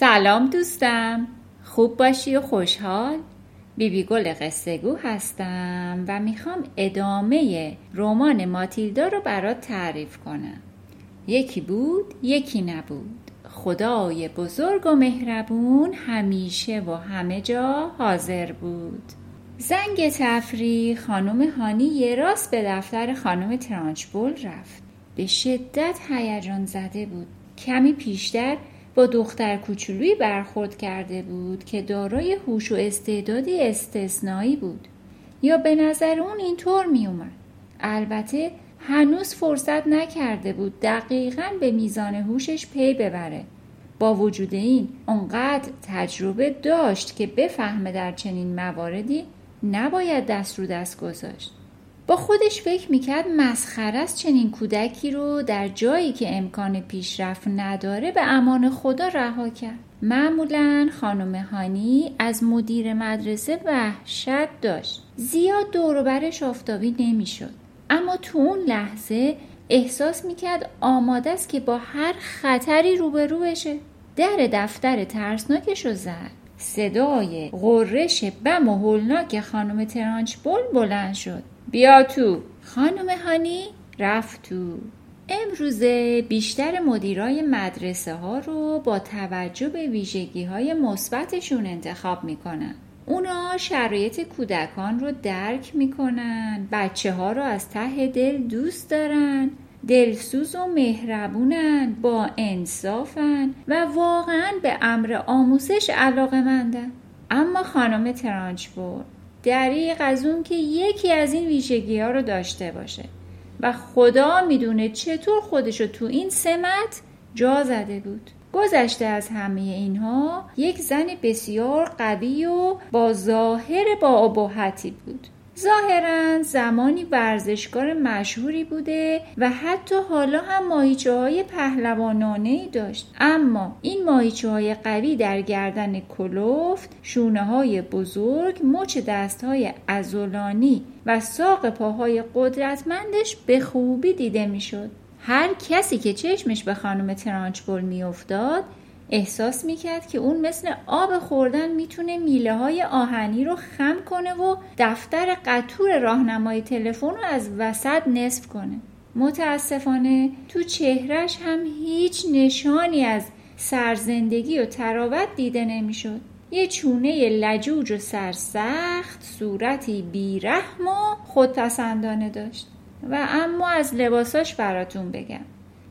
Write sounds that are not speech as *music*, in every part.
سلام دوستم. خوب باشی و خوشحال. بیبی گل قصه گو هستم و می‌خوام ادامه رمان ماتیلدا رو برات تعریف کنم. یکی بود یکی نبود. خدای بزرگ و مهربون همیشه و همه جا حاضر بود. زنگ تفریح خانم هانی یه راست به دفتر خانم ترانچبول رفت. به شدت هیجان زده بود. کمی پیشتر با دختر کوچولویی برخورد کرده بود که دارای هوش و استعدادی استثنایی بود. یا به نظر اون اینطور می اومد. البته هنوز فرصت نکرده بود دقیقا به میزان هوشش پی ببره. با وجود این اونقدر تجربه داشت که بفهمه در چنین مواردی نباید دست رو دست گذاشت. با خودش فکر می‌کرد مسخره است چنین کودکی رو در جایی که امکان پیشرفت نداره به امان خدا رها کرد. معمولا خانم هانی از مدیر مدرسه وحشت داشت. زیاد دوروبرش آفتابی نمی‌شد. اما تو اون لحظه احساس می‌کرد آماده است که با هر خطری روبرو بشه در دفتر ترسناکش رو زد. صدای غرش بم و هولناک خانم ترانچبول بلند شد. بیا تو. خانم هانی رفت تو. امروزه بیشتر مدیرای مدرسه ها رو با توجه به ویژگی های مثبتشون انتخاب می‌کنن. اونا شرایط کودکان رو درک می‌کنن. بچه ها رو از ته دل دوست دارن. دلسوز و مهربونن با انصافن و واقعا به امر آموزش علاقه مندن اما خانم ترانچبور دریق از اون که یکی از این ویژگی ها رو داشته باشه و خدا می‌دونه چطور خودشو تو این سمت جا زده بود. گذشته از همه اینها یک زن بسیار قوی و با ظاهر با بود. ظاهرا زمانی ورزشکار مشهوری بوده و حتی حالا هم ماهیچه های پهلوانانه ای داشت. اما این ماهیچه های قوی در گردن کلوفت شونه های بزرگ مچ دست های ازولانی و ساق پاهای قدرتمندش به خوبی دیده می‌شد. هر کسی که چشمش به خانم ترانچبول میافتاد احساس می‌کرد که اون مثل آب خوردن می‌تونه میله های آهنی رو خم کنه و دفتر قطور راهنمای تلفن رو از وسط نصف کنه. متاسفانه تو چهرش هم هیچ نشانی از سرزندگی و تراوت دیده نمی‌شد. یه چونه لجوج و سرسخت صورتی بیرحم و خودپسندانه داشت. و اما از لباساش براتون بگم.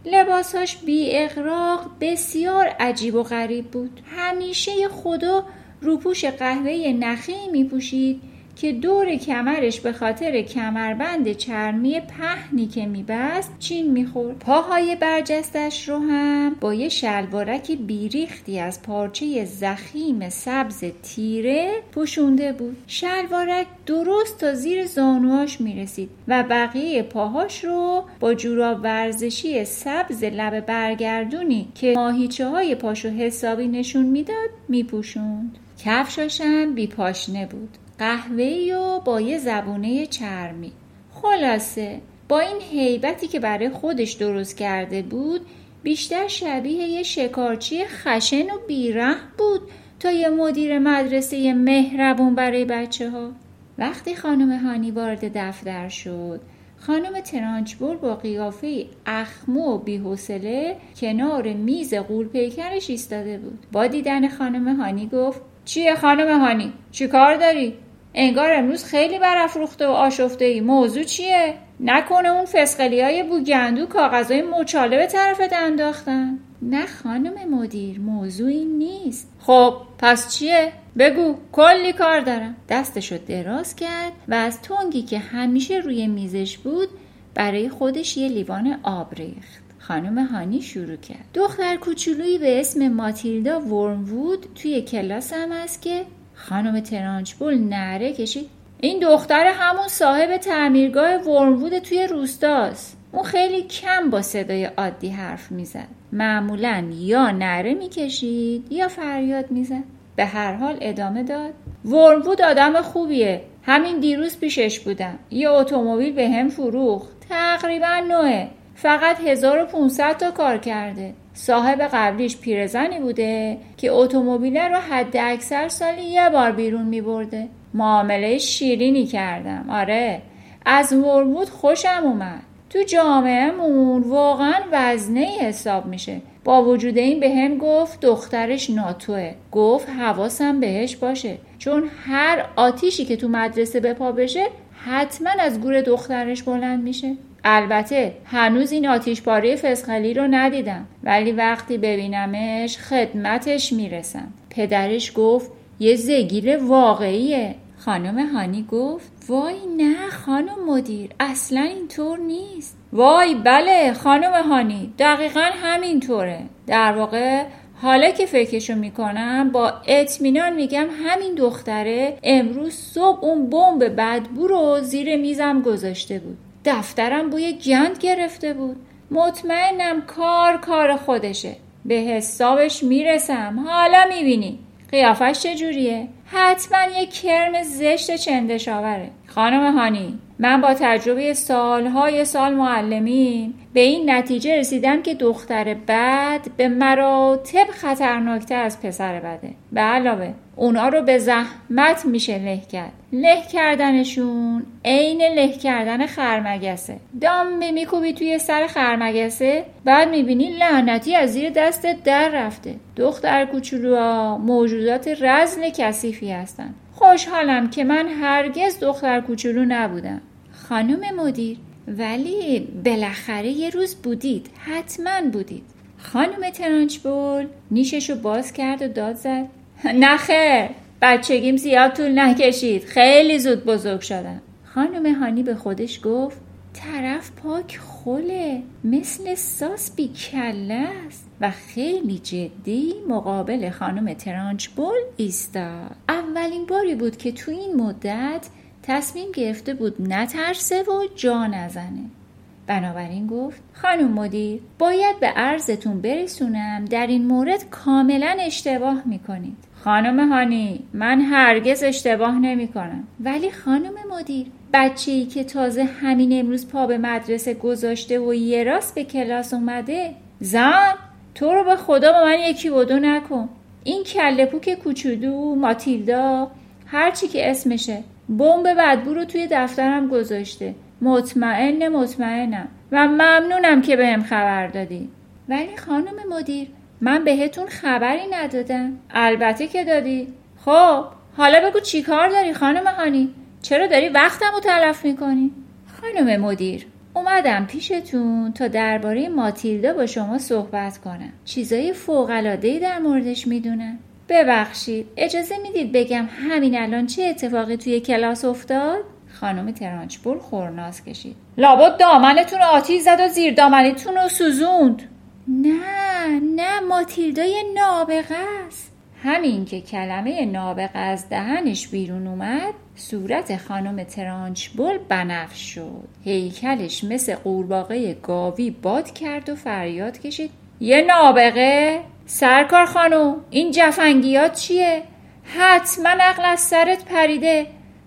لباساش بی اقراق بسیار عجیب و غریب بود. همیشه خدا روپوش قهوه نخی می پوشید که دور کمرش به خاطر کمربند چرمی پهنی که میبست چین می‌خورد. پاهای برجستش رو هم با یه شلوارک بیریختی از پارچه زخیم سبز تیره پوشونده بود. شلوارک درست تا زیر زانواش می‌رسید و بقیه پاهاش رو با جوراب ورزشی سبز لب برگردونی که ماهیچه های پاشو حسابی نشون می‌داد میپوشوند. کفشاشم بیپاشنه بود. قهوه‌ای و با یه زبونه چرمی. خلاصه با این حیبتی که برای خودش درست کرده بود بیشتر شبیه یه شکارچی خشن و بیره بود تا یه مدیر مدرسه مهربون برای بچه ها وقتی خانم هانی وارد دفتر شد خانم ترانچبور با قیافه اخمو و بیحوصله کنار میز قولپیکرش ایستاده بود. با دیدن خانم هانی گفت چیه خانم هانی؟ چی کار داری؟ انگار امروز خیلی برافروخته و آشفته ای موضوع چیه؟ نکنه اون فسقلی های بوگندو کاغذهای مچاله به طرفت انداختن. نه خانم مدیر موضوعی نیست. خب پس چیه؟ بگو کلی کار دارم. دستشو دراز کرد و از تنگی که همیشه روی میزش بود برای خودش یه لیوان آب ریخت. خانم هانی شروع کرد. دختر کوچولویی به اسم ماتیلدا ورموود توی کلاس هم است که خانم ترانچبول نره کشید. این دختر همون صاحب تعمیرگاه ورموود توی روستاست. اون خیلی کم با صدای عادی حرف می‌زد. معمولا یا نره می‌کشید یا فریاد می‌زد. به هر حال ادامه داد. ورموود آدم خوبیه. همین دیروز پیشش بودم. یه اتومبیل به هم فروخت. تقریبا نوعه. فقط 1500 تا کار کرده. صاحب قبلیش پیرزنی بوده که اتومبیل رو حد اکثر سالی یه بار بیرون می برده معامله شیرینی کردم. آره از ورمود خوشم اومد. تو جامعهمون واقعا وزنه حساب میشه. با وجود این به هم گفت دخترش ناتوه. گفت حواسم بهش باشه. چون هر آتیشی که تو مدرسه به پا بشه حتما از گور دخترش بلند میشه. البته هنوز این آتیش پاره فسخلی رو ندیدم ولی وقتی ببینمش خدمتش می‌رسم. پدرش گفت یه زگیر واقعیه. خانم هانی گفت وای نه خانم مدیر اصلا اینطور نیست. وای بله خانم هانی دقیقا همینطوره. در واقع حالا که فکرشو می‌کنم با اطمینان میگم همین دختره امروز صبح اون بمب بدبو رو زیر میزم گذاشته بود. دفترم بوی گند گرفته بود. مطمئنم کار کار خودشه. به حسابش می‌رسم. حالا می‌بینی. قیافش چجوریه؟ حتما یه کرم زشت چندشاوره. خانم هانی. من با تجربه سالهای سال معلمی به این نتیجه رسیدم که دختر بد به مراتب خطرناکتر از پسر بده. به علاوه اونا رو به زحمت میشه له کرد. له کردنشون عین له کردن خرمگسه. دام میکوبی توی سر خرمگسه بعد می‌بینی لعنتی از زیر دست در رفته. دختر کوچولوها موجودات رزل کثیفی هستن. خوشحالم که من هرگز دختر کوچولو نبودم. خانم مدیر. ولی بالاخره یه روز بودید. حتما بودید. خانم ترانچبول نیشش رو باز کرد و داد زد. *laughs* نخه بچگیم زیاد طول نکشید. خیلی زود بزرگ شدم. خانم هانی به خودش گفت طرف پاک خوله. مثل ساس بی کله است. و خیلی جدی مقابل خانم ترانچبول ایستاد. اولین باری بود که تو این مدت تصمیم گرفته بود نترسه و جا نزنه. بنابراین گفت خانم مدیر باید به عرضتون برسونم در این مورد کاملا اشتباه می‌کنید. خانم هانی من هرگز اشتباه نمی کنم ولی خانم مدیر بچه ای که تازه همین امروز پا به مدرسه گذاشته و یه راست به کلاس اومده زن تو رو به خدا با من یکی بدو نکن. این کله پوک کوچولو ماتیلدا هرچی که اسمشه. بمب بدبو رو توی دفترم گذاشته. مطمئن مطمئنم. و ممنونم که بهم خبر دادی. ولی خانم مدیر من بهتون خبری ندادم. البته که دادی. خب حالا بگو چی کار داری خانم هانی؟ چرا داری وقتم رو تلف می‌کنی؟ خانم مدیر اومدم پیشتون تا درباره ماتیلدا با شما صحبت کنم. چیزای فوقلادهی در موردش می‌دونم. ببخشید اجازه می‌دید بگم همین الان چه اتفاقی توی کلاس افتاد؟ خانم ترانچبول خورناس کشید. لابد دامنتون آتیش زد و زیر دامنتون رو سوزوند. نه نه ماتیلدای نابغه است. همین که کلمه نابغه از دهنش بیرون اومد صورت خانم ترانچبول بنفش شد. هیکلش مثل قورباغه گاوی باد کرد و فریاد کشید. یه نابغه؟ سرکار خانم این جفنگیات چیه؟ حتما عقل از سرت پریده.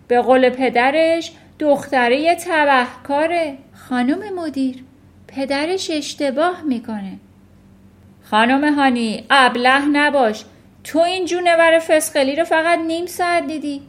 به قول پدرش دختره تبهکاره. خانم مدیر پدرش اشتباه می‌کنه. خانم هانی ابله نباش. تو این جونور فسقلی رو فقط نیم ساعت دیدی.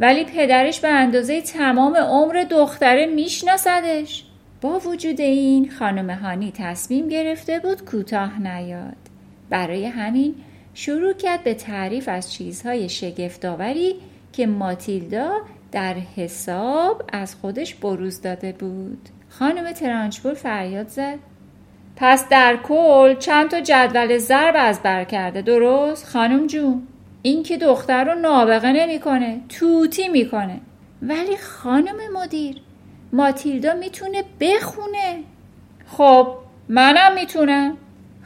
ولی پدرش به اندازه تمام عمر دختره میشناسدش. با وجود این خانم هانی تصمیم گرفته بود کوتاه نیاد. برای همین شروع کرد به تعریف از چیزهای شگفتآوری که ماتیلدا در حساب از خودش بروز داده بود. خانم ترانچبول فریاد زد. پس در کل چند تا جدول ضرب از بر کرده درست؟ خانم جون این که دختر رو نابغه نمی‌کنه توتی می‌کنه. ولی خانم مدیر ماتیلدا می‌تونه بخونه. خب منم می‌تونم.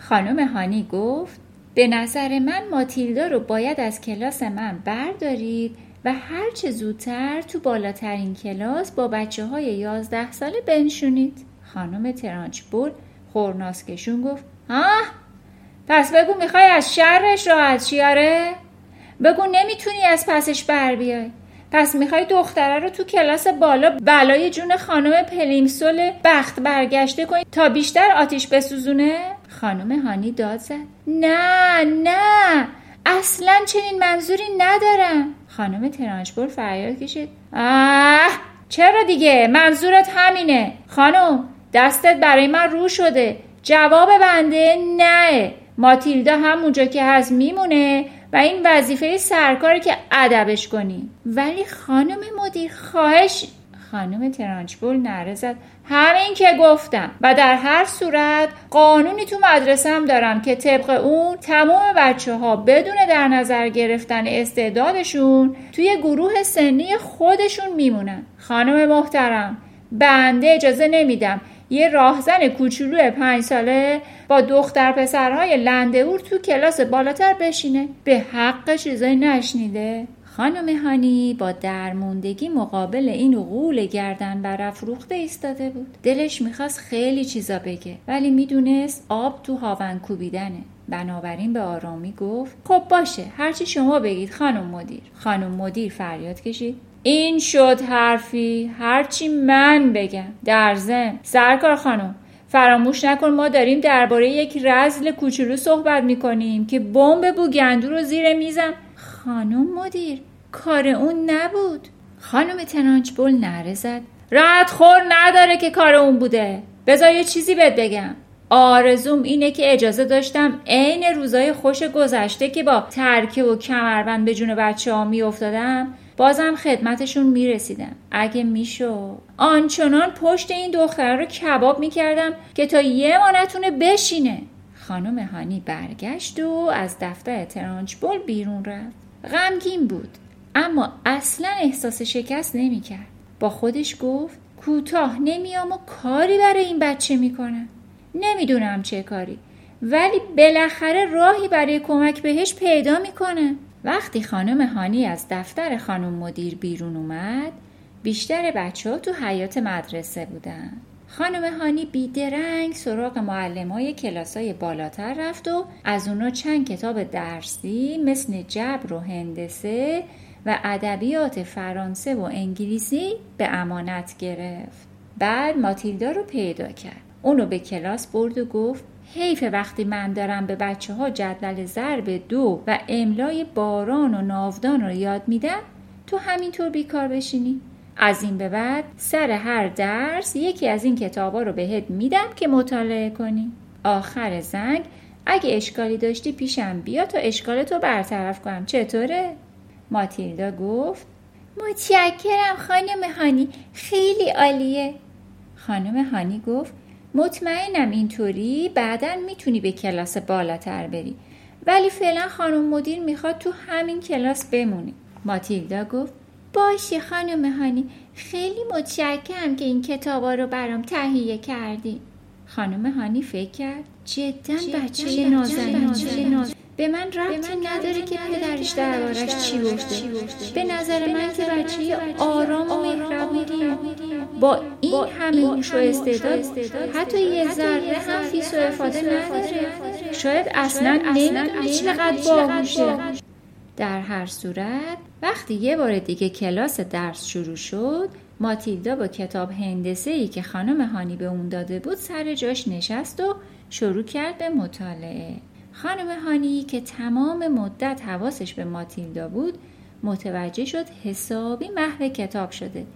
خانم هانی گفت به نظر من ماتیلدا رو باید از کلاس من بردارید و هر چه زودتر تو بالاترین کلاس با بچه های یازده ساله بنشونید. خانم ترانچبول خورناسکشون گفت آه! پس بگو می‌خوای از شرش راحت چیاره؟ بگو نمی‌تونی از پسش بر بیای. پس می‌خوای دختره رو تو کلاس بالا بلای جون خانم پلیمسول بخت برگشته کنی تا بیشتر آتیش بسوزونه؟ خانم هانی داد زد. نه نه اصلا چنین منظوری ندارم. خانم ترانچبور فریاد کشید. آه چرا دیگه؟ منظورت همینه. خانم دستت برای من رو شده. جواب بنده نه. ماتیلدا همونجا که هست میمونه. این وظیفه سرکاری که ادبش کنی. ولی خانم مدیر خواهش خانم ترانچبول نره زد. همین که گفتم. و در هر صورت قانونی تو مدرسه دارم که طبق اون تمام بچه ها بدون در نظر گرفتن استعدادشون توی گروه سنی خودشون میمونن. خانم محترم بنده اجازه نمیدم. یه راهزن کوچولو پنج ساله با دختر پسرهای لندهور تو کلاس بالاتر بشینه. به حق چیزایی نشنیده. خانم هانی با درموندگی مقابل این غول گردن برافروخته ایستاده بود. دلش می‌خواست خیلی چیزا بگه ولی می‌دونست آب تو هاون کوبیدنه. بنابراین به آرامی گفت خب باشه هرچی شما بگید خانم مدیر. خانم مدیر فریاد کشید. این شد حرفی. هرچی من بگم. در زن سرکار خانم فراموش نکن ما داریم درباره یک رزل کوچولو صحبت می‌کنیم که بمب بوگندو رو زیر میزم. خانم مدیر کار اون نبود. خانم تنانچبول نره زد. رد خور نداره که کار اون بوده. بذار یه چیزی بهت بگم. آرزوم اینه که اجازه داشتم عین روزای خوش گذشته که با ترکه و کمربند به جون بچه ها می افتادم بازم خدمتشون می رسیدم اگه میشو آنچنان پشت این دختر رو کباب می کردم که تا یه ما نتونه بشینه. خانم هانی برگشت و از دفتر ترانچبول بیرون رفت. غمگین بود. اما اصلا احساس شکست نمی‌کرد. با خودش گفت کوتاه نمیام و کاری برای این بچه می‌کنم. نمی‌دونم چه کاری. ولی بالاخره راهی برای کمک بهش پیدا می‌کنه. وقتی خانم هانی از دفتر خانم مدیر بیرون اومد بیشتر بچه ها تو حیات مدرسه بودن. خانم هانی بیدرنگ سراغ معلم های کلاس های بالاتر رفت و از اونا چند کتاب درسی مثل جبر و هندسه و ادبیات فرانسه و انگلیسی به امانت گرفت. بعد ماتیلدا رو پیدا کرد. اونو به کلاس برد و گفت حیف وقتی من دارم به بچه ها جدول ضرب دو و املای باران و ناودان رو یاد میدم تو همینطور بیکار بشینی. از این به بعد سر هر درس یکی از این کتابا رو بهت میدم که مطالعه کنی. آخر زنگ اگه اشکالی داشتی پیشم بیا تا اشکالتو برطرف کنم. چطوره؟ ماتیلدا گفت متشکرم خانم هانی خیلی عالیه. خانم هانی گفت مطمئنم اینطوری بعدا می‌تونی به کلاس بالاتر بری. ولی فعلا خانم مدیر می‌خواد تو همین کلاس بمونی ماتیلدا گفت باشه خانم هانی خیلی متشکرم که این کتابا رو برام تهیه کردی. خانم هانی فکر کرد جدا بچه نازنین به من ربطی نداره که پدرش دربارش چی گفته. به نظر من که بچه آرام و مهربونی با این همه هوش و استعداد حتی یه ذره هم فیس و افاده نداره. شاید اصلا نمی‌دونه چقدر باهوشه در هر صورت وقتی یه بار دیگه کلاس درس شروع شد ماتیلدا با کتاب هندسه ای که خانم هانی به اون داده بود سر جاش نشست و شروع کرد به مطالعه. خانم هانی که تمام مدت حواسش به ماتیلدا بود متوجه شد حسابی محو کتاب شده.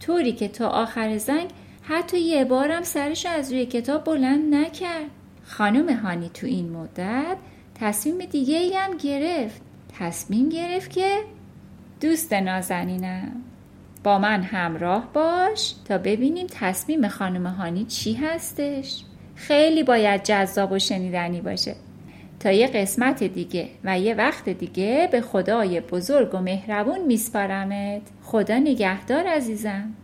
طوری که تا آخر زنگ حتی یه بارم سرش از روی کتاب بلند نکرد. خانم هانی تو این مدت تصمیم دیگه ای هم گرفت. تصمیم گرفت که دوست نازنینم با من همراه باش تا ببینیم تصمیم خانم هانی چی هستش. خیلی باید جذاب و شنیدنی باشه. تا یه قسمت دیگه و یه وقت دیگه به خدای بزرگ و مهربون میسپارمت. خدا نگهدار عزیزم.